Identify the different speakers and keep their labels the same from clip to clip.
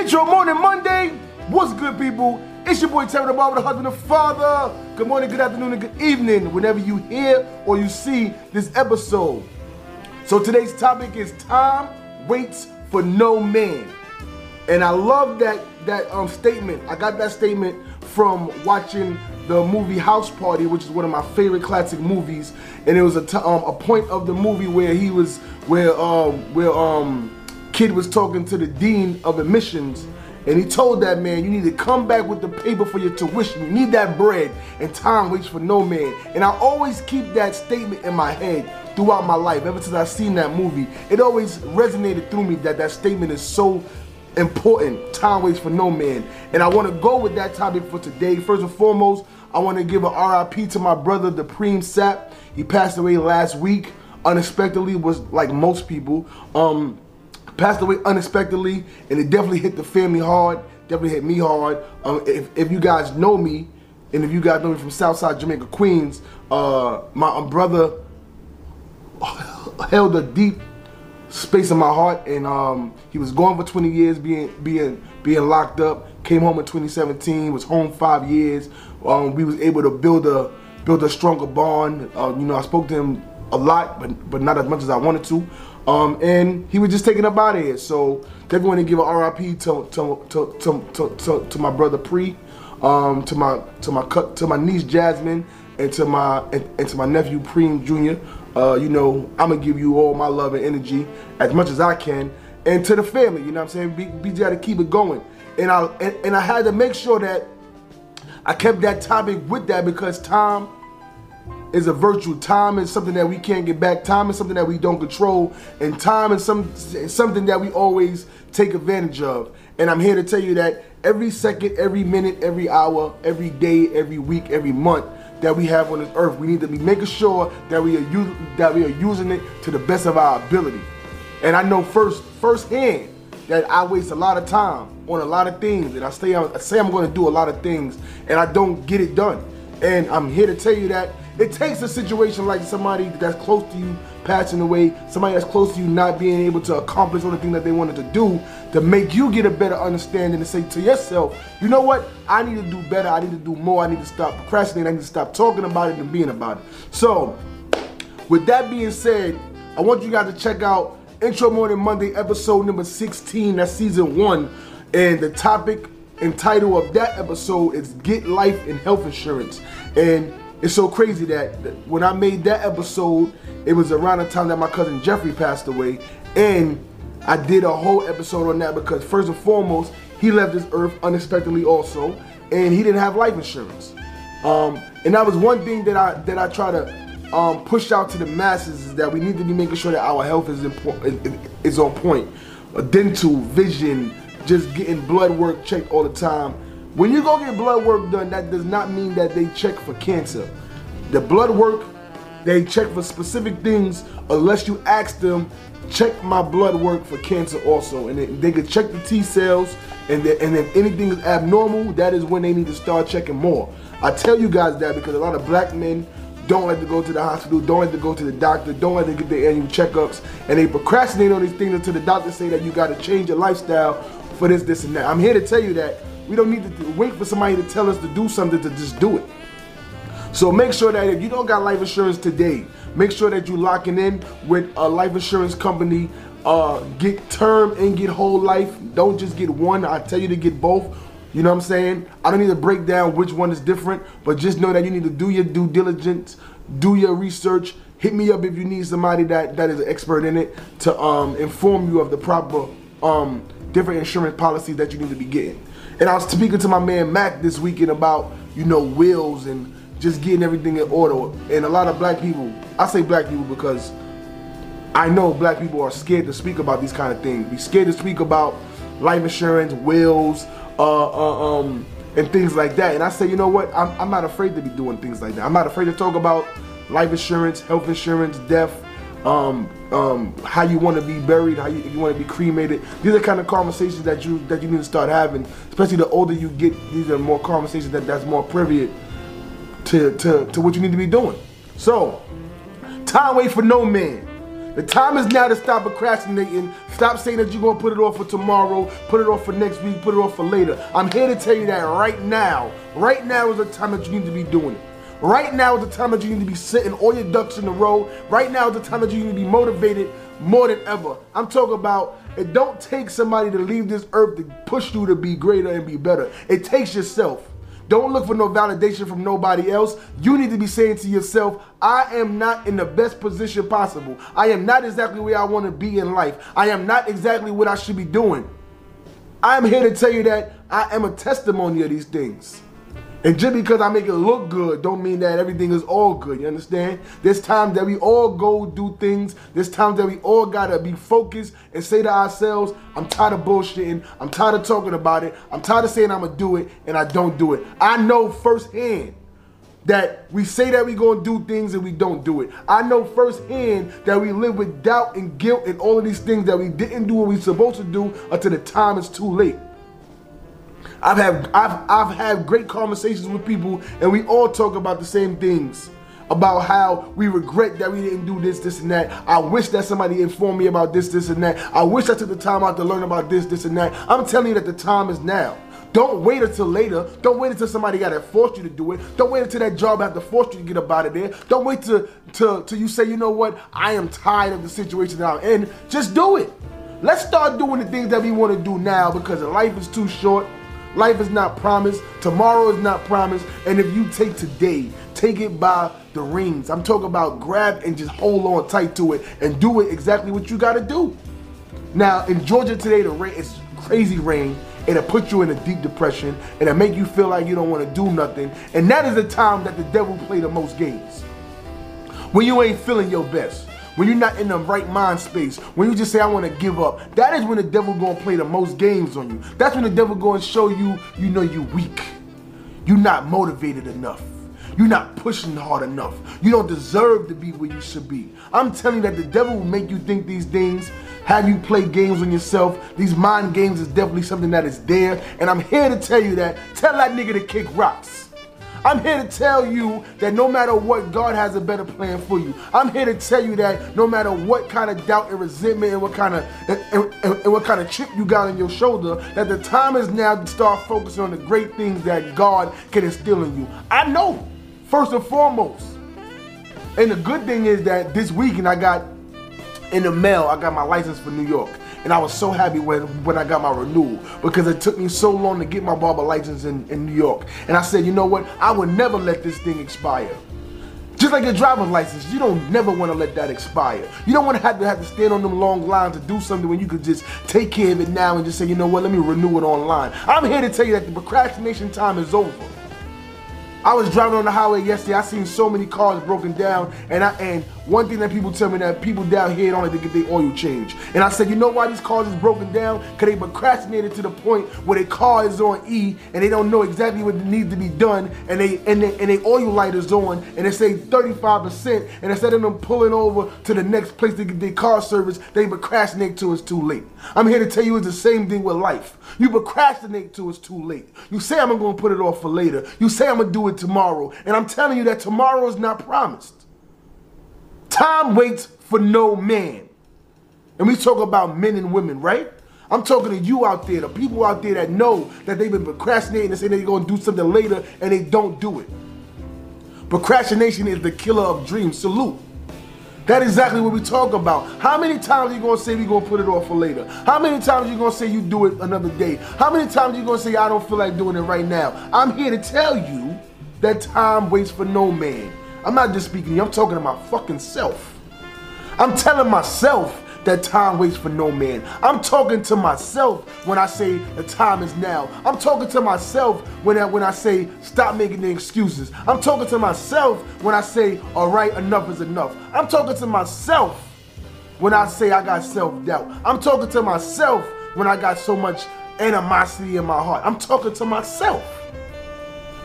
Speaker 1: Intro Morning Monday. What's good, people? It's your boy Terry the Barber, the husband and father. Good morning, good afternoon, and good evening, whenever you hear or you see this episode. So today's topic is time waits for no man. And I love that that um, statement. I got that statement from watching the movie House Party, which is one of my favorite classic movies. And it was a, t- um, a point of the movie where he was where um, where um, kid was talking to the dean of admissions. And he told that man, you need to come back with the paper for your tuition. You need that bread, and time waits for no man. And I always keep that statement in my head throughout my life. Ever since I seen that movie, it always resonated through me that that statement is so important. Time waits for no man. And I want to go with that topic for today. First and foremost, I want to give a RIP to my brother, the Preem Sapp. He passed away last week unexpectedly. Was like most people. Um, passed away unexpectedly, and it definitely hit the family hard. Definitely hit me hard. Um, if, if you guys know me, and if you guys know me from Southside Jamaica, Queens, uh, my um, brother held a deep space in my heart, and um, he was gone for 20 years, being being being locked up. Came home in 2017, was home five years. Um, we was able to build a build a stronger bond. Uh, you know, I spoke to him a lot, but but not as much as I wanted to. Um, and he was just taken up out of here. So they're going to give a RIP to to to to, to, to, to my brother Pre, um, to my to my to my niece Jasmine, and to my and, and to my nephew Preem Jr. Uh, you know, I'm gonna give you all my love and energy as much as I can, and to the family. You know what I'm saying? BJ got to keep it going, and I and, and I had to make sure that I kept that topic with that because time is a virtual. Time is something that we can't get back. Time is something that we don't control, and time is some something that we always take advantage of. And I'm here to tell you that every second, every minute, every hour, every day, every week, every month that we have on this earth, we need to be making sure that we are u- that we are using it to the best of our ability. And I know first firsthand that I waste a lot of time on a lot of things, and I say I say I'm going to do a lot of things, and I don't get it done. And I'm here to tell you that it takes a situation like somebody that's close to you passing away, somebody that's close to you not being able to accomplish the things that they wanted to do to make you get a better understanding and say to yourself, you know what? I need to do better. I need to do more. I need to stop procrastinating. I need to stop talking about it and being about it. So, with that being said, I want you guys to check out Intro Morning Monday episode number 16. That's season one. And the topic and title of that episode is Get Life and Health Insurance. And it's so crazy that when I made that episode, it was around the time that my cousin Jeffrey passed away. And I did a whole episode on that because, first and foremost, he left this earth unexpectedly also, and he didn't have life insurance. Um, and that was one thing that I that I try to um, push out to the masses is that we need to be making sure that our health is important is on point. Dental, vision, just getting blood work checked all the time. When you go get blood work done, that does not mean that they check for cancer. The blood work, they check for specific things unless you ask them, check my blood work for cancer also. And they, they can check the T cells, and, and if anything is abnormal, that is when they need to start checking more. I tell you guys that because a lot of black men don't like to go to the hospital, don't like to go to the doctor, don't like to get their annual checkups, and they procrastinate on these things until the doctor say that you got to change your lifestyle for this, this, and that. I'm here to tell you that we don't need to wait for somebody to tell us to do something to just do it. So make sure that if you don't got life insurance today, make sure that you locking in with a life insurance company. Uh, get term and get whole life. Don't just get one. I tell you to get both. You know what I'm saying? I don't need to break down which one is different, but just know that you need to do your due diligence, do your research. Hit me up if you need somebody that, that is an expert in it to um, inform you of the proper um, different insurance policies that you need to be getting. And I was speaking to my man Mac this weekend about, you know, wills and just getting everything in order. And a lot of black people, I say black people because I know black people are scared to speak about these kind of things. Be scared to speak about life insurance, wills, uh, uh, um, and things like that. And I say, you know what? I'm, I'm not afraid to be doing things like that. I'm not afraid to talk about life insurance, health insurance, death, um, um, how you want to be buried, how you, you want to be cremated. These are kind of conversations that you that you need to start having. Especially the older you get, these are more conversations that that's more privy to, to, to what you need to be doing. So, time wait for no man. The time is now to stop procrastinating. Stop saying that you're gonna put it off for tomorrow, put it off for next week, put it off for later. I'm here to tell you that right now, right now is the time that you need to be doing it. Right now is the time that you need to be sitting all your ducks in a row. Right now is the time that you need to be motivated more than ever. I'm talking about it don't take somebody to leave this earth to push you to be greater and be better. It takes yourself. Don't look for no validation from nobody else. You need to be saying to yourself, I am not in the best position possible. I am not exactly where I want to be in life. I am not exactly what I should be doing. I'm here to tell you that I am a testimony of these things. And just because I make it look good, don't mean that everything is all good. You understand? There's times that we all go do things. There's times that we all gotta be focused and say to ourselves, I'm tired of bullshitting. I'm tired of talking about it. I'm tired of saying I'm gonna do it and I don't do it. I know firsthand that we say that we gonna do things and we don't do it. I know firsthand that we live with doubt and guilt and all of these things that we didn't do what we supposed to do until the time is too late. I've had I've I've had great conversations with people, and we all talk about the same things. About how we regret that we didn't do this, this, and that. I wish that somebody informed me about this, this, and that. I wish I took the time out to learn about this, this, and that. I'm telling you that the time is now. Don't wait until later. Don't wait until somebody got to force you to do it. Don't wait until that job have to force you to get up out of there. Don't wait till, till, till you say, you know what, I am tired of the situation that I'm in. Just do it. Let's start doing the things that we want to do now because life is too short. Life is not promised. Tomorrow is not promised. And if you take today, take it by the rings. I'm talking about grab and just hold on tight to it and do it exactly what you got to do. Now, in Georgia today, the rain is crazy rain. It'll put you in a deep depression. It'll make you feel like you don't want to do nothing. And that is the time that the devil play the most games. When you ain't feeling your best when you're not in the right mind space, when you just say, I want to give up, that is when the devil gonna play the most games on you. That's when the devil gonna show you, you know you weak. You're not motivated enough. You're not pushing hard enough. You don't deserve to be where you should be. I'm telling you that the devil will make you think these things, have you play games on yourself. These mind games is definitely something that is there. And I'm here to tell you that. Tell that nigga to kick rocks. I'm here to tell you that no matter what, God has a better plan for you. I'm here to tell you that no matter what kind of doubt and resentment and what kind of and, and, and what kind of chip you got on your shoulder, that the time is now to start focusing on the great things that God can instill in you. I know, first and foremost. And the good thing is that this weekend I got in the mail, I got my license for New York. And I was so happy when, when I got my renewal because it took me so long to get my barber license in, in New York. And I said, you know what? I would never let this thing expire. Just like your driver's license, you don't never want to let that expire. You don't want to have to have to stand on them long lines to do something when you could just take care of it now and just say, you know what, let me renew it online. I'm here to tell you that the procrastination time is over. I was driving on the highway yesterday. I seen so many cars broken down, and I and one thing that people tell me that people down here don't like to get their oil changed. And I said, you know why these cars is broken down? Cause they procrastinated to the point where their car is on E and they don't know exactly what needs to be done, and they and they, and they oil light is on, and they say 35%, and instead of them pulling over to the next place to get their car service, they procrastinate till it's too late. I'm here to tell you it's the same thing with life. You procrastinate till it's too late. You say I'm gonna put it off for later. You say I'm gonna do it tomorrow. And I'm telling you that tomorrow is not promised. Time waits for no man. And we talk about men and women, right? I'm talking to you out there, the people out there that know that they've been procrastinating and saying they're gonna do something later and they don't do it. Procrastination is the killer of dreams. Salute. That's exactly what we talk about. How many times you gonna say we're gonna put it off for later? How many times you gonna say you do it another day? How many times you gonna say I don't feel like doing it right now? I'm here to tell you that time waits for no man. I'm not just speaking to you, I'm talking to my fucking self. I'm telling myself that time waits for no man. I'm talking to myself when I say the time is now. I'm talking to myself when I, when I say stop making the excuses. I'm talking to myself when I say all right, enough is enough. I'm talking to myself when I say I got self-doubt. I'm talking to myself when I got so much animosity in my heart. I'm talking to myself.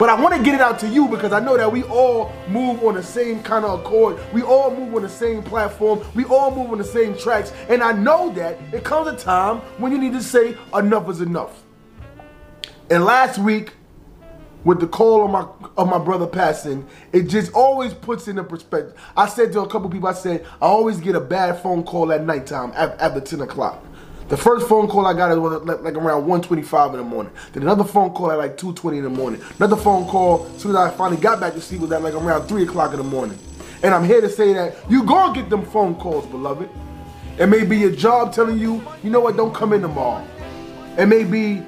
Speaker 1: But I want to get it out to you because I know that we all move on the same kind of accord. We all move on the same platform. We all move on the same tracks. And I know that it comes a time when you need to say enough is enough. And last week, with the call of my of my brother passing, it just always puts in a perspective. I said to a couple people, I said I always get a bad phone call at nighttime after ten o'clock. The first phone call I got was like around 1:25 in the morning. Then another phone call at like 2:20 in the morning. Another phone call as soon as I finally got back to sleep was at like around 3 o'clock in the morning. And I'm here to say that you gonna get them phone calls, beloved. It may be your job telling you, you know what, don't come in tomorrow. It may be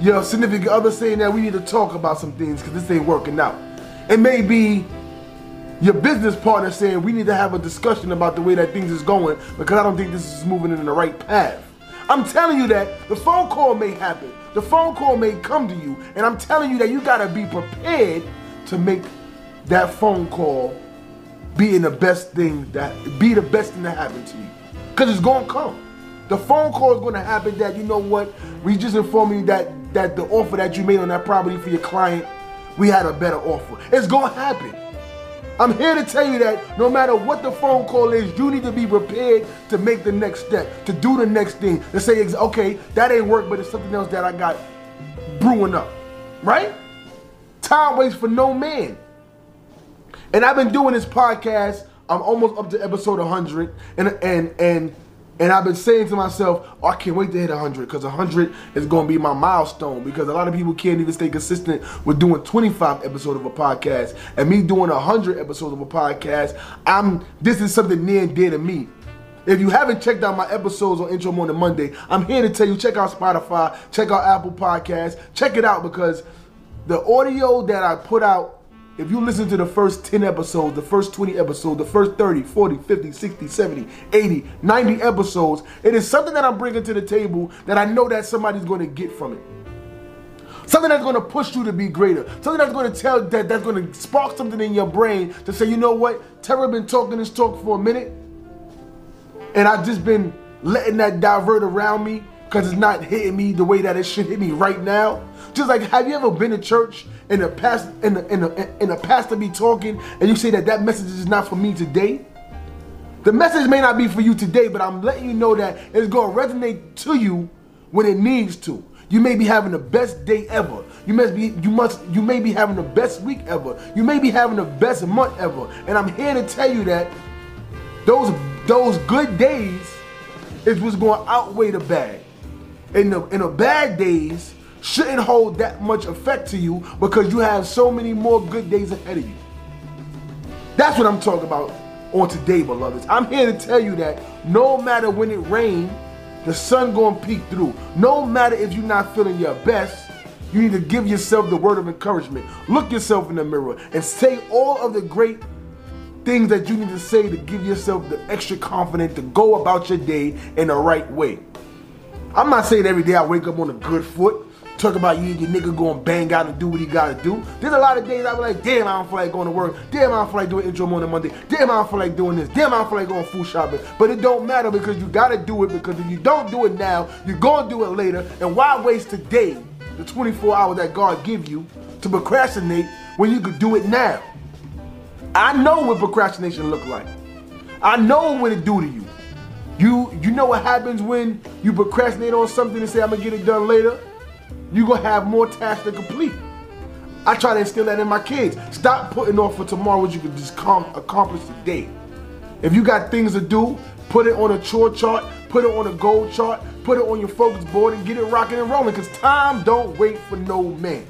Speaker 1: your significant other saying that we need to talk about some things because this ain't working out. It may be your business partner saying we need to have a discussion about the way that things is going because I don't think this is moving in the right path. I'm telling you that the phone call may happen. The phone call may come to you, and I'm telling you that you gotta be prepared to make that phone call being the best thing that be the best thing that happened to you. Cause it's gonna come. The phone call is gonna happen that you know what, we just informed you that that the offer that you made on that property for your client, we had a better offer. It's gonna happen. I'm here to tell you that no matter what the phone call is, you need to be prepared to make the next step, to do the next thing, to say, okay, that ain't work, but it's something else that I got brewing up. Right? Time waits for no man. And I've been doing this podcast. I'm almost up to episode 100, and and and and I've been saying to myself, oh, I can't wait to hit 100 because 100 is going to be my milestone because a lot of people can't even stay consistent with doing 25 episodes of a podcast. And me doing 100 episodes of a podcast, I'm this is something near and dear to me. If you haven't checked out my episodes on Intro Morning Monday, I'm here to tell you check out Spotify, check out Apple Podcasts, check it out because the audio that I put out if you listen to the first 10 episodes, the first 20 episodes, the first 30, 40, 50, 60, 70, 80, 90 episodes, it is something that I'm bringing to the table that I know that somebody's going to get from it. Something that's going to push you to be greater. Something that's going to tell that that's going to spark something in your brain to say, you know what? Terry been talking this talk for a minute, and I've just been letting that divert around me because it's not hitting me the way that it should hit me right now. Just like, have you ever been to church and the past and the, and the, and the pastor be talking and you say that that message is not for me today? The message may not be for you today, but I'm letting you know that it's going to resonate to you when it needs to. You may be having the best day ever. You must be you must you may be having the best week ever. You may be having the best month ever. And I'm here to tell you that those those good days is what's going to outweigh the bad. In the in the bad days, shouldn't hold that much effect to you because you have so many more good days ahead of you. That's what I'm talking about on today, beloveds. I'm here to tell you that no matter when it rains, the sun gonna peek through. No matter if you're not feeling your best, you need to give yourself the word of encouragement. Look yourself in the mirror and say all of the great things that you need to say to give yourself the extra confidence to go about your day in the right way. I'm not saying every day I wake up on a good foot. Talk about you and your nigga going bang out and do what he gotta do. There's a lot of days I be like, damn, I don't feel like going to work. Damn, I don't feel like doing intro morning Monday. Damn, I don't feel like doing this. Damn, I don't feel like going food shopping. But it don't matter because you gotta do it because if you don't do it now, you're gonna do it later. And why waste today, the 24 hours that God give you, to procrastinate when you could do it now? I know what procrastination look like. I know what it do to you. You you know what happens when you procrastinate on something and say I'm gonna get it done later? You're gonna have more tasks to complete. I try to instill that in my kids. Stop putting off for tomorrow what you can just accomplish today. If you got things to do, put it on a chore chart, put it on a goal chart, put it on your focus board and get it rocking and rolling because time don't wait for no man.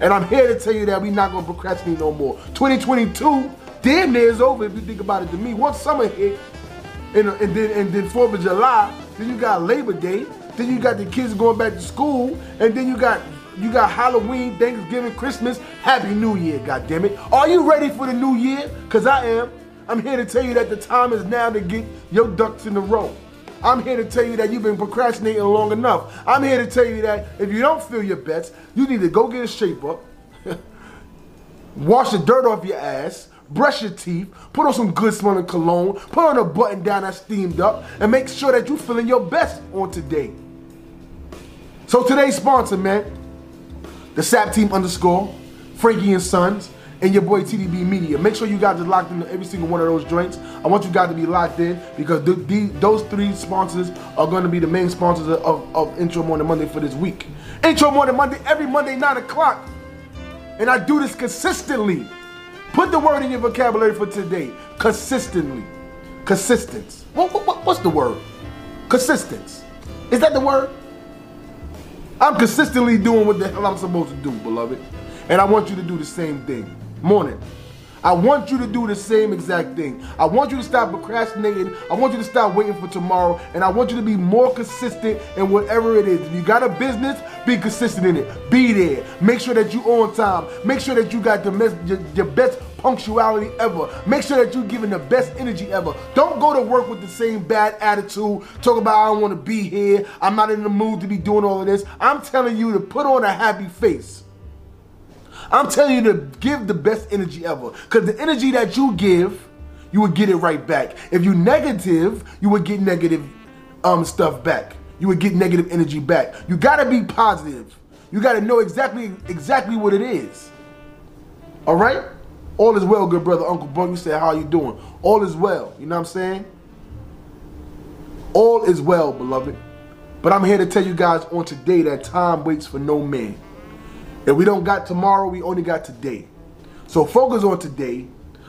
Speaker 1: And I'm here to tell you that we're not gonna procrastinate no more. 2022 damn near is over if you think about it to me. Once summer hit, and, and then and then 4th of July, then you got Labor Day, then you got the kids going back to school, and then you got you got Halloween, Thanksgiving, Christmas, Happy New Year, God damn it! Are you ready for the new year? Cause I am. I'm here to tell you that the time is now to get your ducks in a row. I'm here to tell you that you've been procrastinating long enough. I'm here to tell you that if you don't feel your best, you need to go get a shape up, wash the dirt off your ass, brush your teeth, put on some good smelling cologne, put on a button down that's steamed up, and make sure that you're feeling your best on today. So today's sponsor, man, the SAP team underscore, Frankie and Sons, and your boy TDB Media. Make sure you guys are locked into every single one of those joints. I want you guys to be locked in because the, the, those three sponsors are going to be the main sponsors of, of Intro Morning Monday for this week. Intro Morning Monday, every Monday, 9 o'clock. And I do this consistently. Put the word in your vocabulary for today. Consistently. Consistence. What, what, what's the word? Consistence. Is that the word? I'm consistently doing what the hell I'm supposed to do, beloved. And I want you to do the same thing. Morning. I want you to do the same exact thing. I want you to stop procrastinating. I want you to stop waiting for tomorrow. And I want you to be more consistent in whatever it is. If you got a business, be consistent in it. Be there. Make sure that you on time. Make sure that you got the mes- your, your best punctuality ever. Make sure that you're giving the best energy ever. Don't go to work with the same bad attitude. Talk about I don't want to be here. I'm not in the mood to be doing all of this. I'm telling you to put on a happy face. I'm telling you to give the best energy ever. Because the energy that you give, you would get it right back. If you negative, you would get negative um, stuff back. You would get negative energy back. You gotta be positive. You gotta know exactly exactly what it is. All right? All is well, good brother, Uncle Bunk. You said, how you doing? All is well. You know what I'm saying? All is well, beloved. But I'm here to tell you guys on today that time waits for no man. If we don't got tomorrow, we only got today. So focus on today,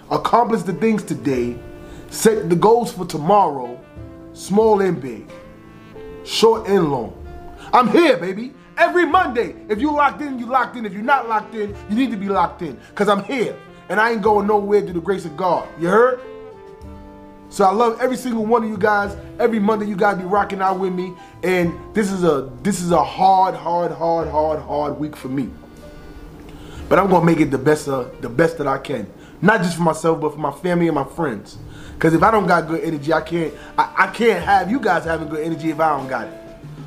Speaker 1: accomplish the things today, set the goals for tomorrow, small and big, short and long. I'm here, baby. Every Monday. If you locked in, you locked in. If you're not locked in, you need to be locked in. Because I'm here. And I ain't going nowhere through the grace of God. You heard? So I love every single one of you guys. Every Monday you guys be rocking out with me. And this is a this is a hard, hard, hard, hard, hard week for me. But I'm gonna make it the best the best that I can. Not just for myself, but for my family and my friends. Cause if I don't got good energy, I can't I, I can't have you guys having good energy if I don't got it.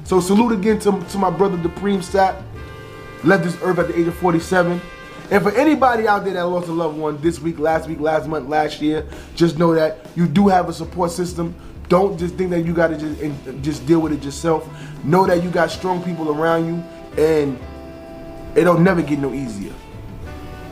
Speaker 1: So salute again to, to my brother Dupreme Sap. Left this earth at the age of 47. And for anybody out there that lost a loved one this week, last week, last month, last year, just know that you do have a support system. Don't just think that you got to just just deal with it yourself. Know that you got strong people around you, and it'll never get no easier.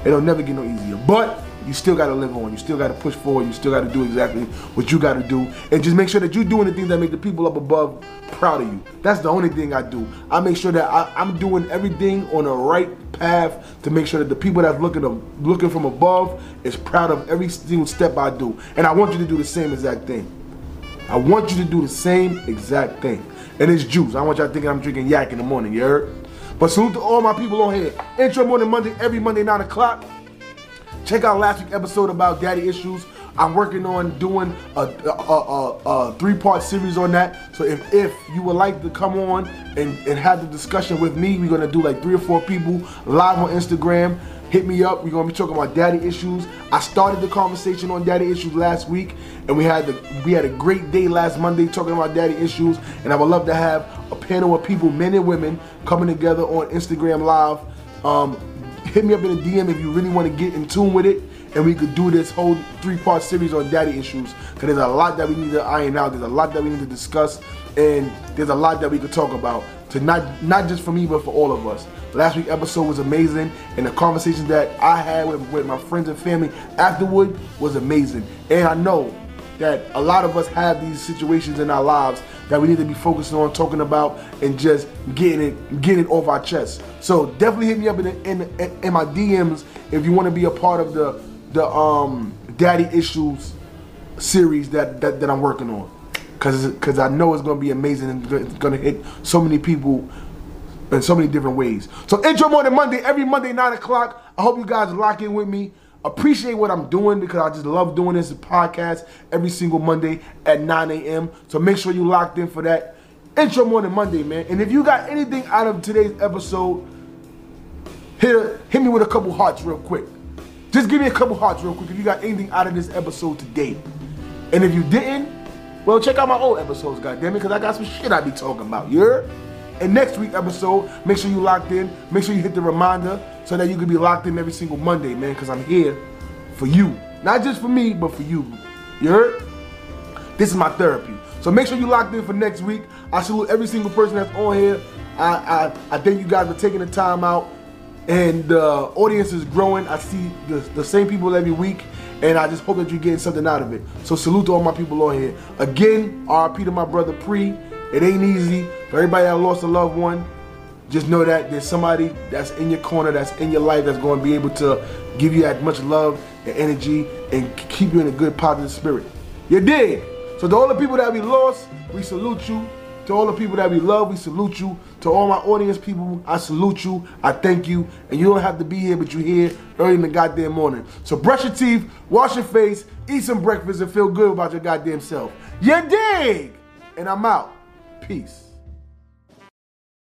Speaker 1: It'll never get no easier. But you still got to live on. You still got to push forward. You still got to do exactly what you got to do. And just make sure that you're doing the things that make the people up above proud of you. That's the only thing I do. I make sure that I, am doing everything on the right path to make sure that the people that's looking to, looking from above is proud of every single step I do. And I want you to do the same exact thing. I want you to do the same exact thing. And it's juice. I want y'all thinking I'm drinking yak in the morning, you heard? But salute to all my people on here. Intro Morning Monday, every Monday, 9 o'clock. Check out last week's episode about daddy issues. I'm working on doing a, a, a, a three-part series on that. So if, if you would like to come on and, and have the discussion with me, we're gonna do like three or four people live on Instagram. Hit me up. We're gonna be talking about daddy issues. I started the conversation on daddy issues last week, and we had the we had a great day last Monday talking about daddy issues. And I would love to have a panel of people, men and women, coming together on Instagram Live. Um, hit me up in a DM if you really want to get in tune with it and we could do this whole three-part series on daddy issues because there's a lot that we need to iron out there's a lot that we need to discuss and there's a lot that we could talk about to not not just for me but for all of us. Last week episode was amazing and the conversations that i had with, with my friends and family afterward was amazing. And i know that a lot of us have these situations in our lives that we need to be focusing on talking about and just getting it getting it off our chest. So definitely hit me up in, in, in my dms if you want to be a part of the the um daddy issues series that that, that I'm working on because because I know it's gonna be amazing and it's gonna hit so many people in so many different ways. So intro morning Monday every Monday nine o'clock. I hope you guys lock in with me. Appreciate what I'm doing because I just love doing this podcast every single Monday at 9 a.m. So make sure you locked in for that. Intro morning Monday, man. And if you got anything out of today's episode, hit hit me with a couple hearts real quick. Just give me a couple hearts real quick if you got anything out of this episode today. And if you didn't, well, check out my old episodes, goddammit, because I got some shit I be talking about. You heard? And next week episode, make sure you locked in. Make sure you hit the reminder so that you can be locked in every single Monday, man, because I'm here for you. Not just for me, but for you. You heard? This is my therapy. So make sure you locked in for next week. I salute every single person that's on here. I, I, I thank you guys for taking the time out and the audience is growing. I see the, the same people every week, and I just hope that you're getting something out of it. So salute to all my people on here. Again, RP to my brother Pre. It ain't easy for everybody that lost a loved one. just know that there's somebody that's in your corner, that's in your life, that's going to be able to give you that much love and energy and keep you in a good positive spirit. You dig? So to all the people that we lost, we salute you. To all the people that we love, we salute you. To all my audience people, I salute you. I thank you. And you don't have to be here, but you're here early in the goddamn morning. So brush your teeth, wash your face, eat some breakfast, and feel good about your goddamn self. You dig? And I'm out. Peace.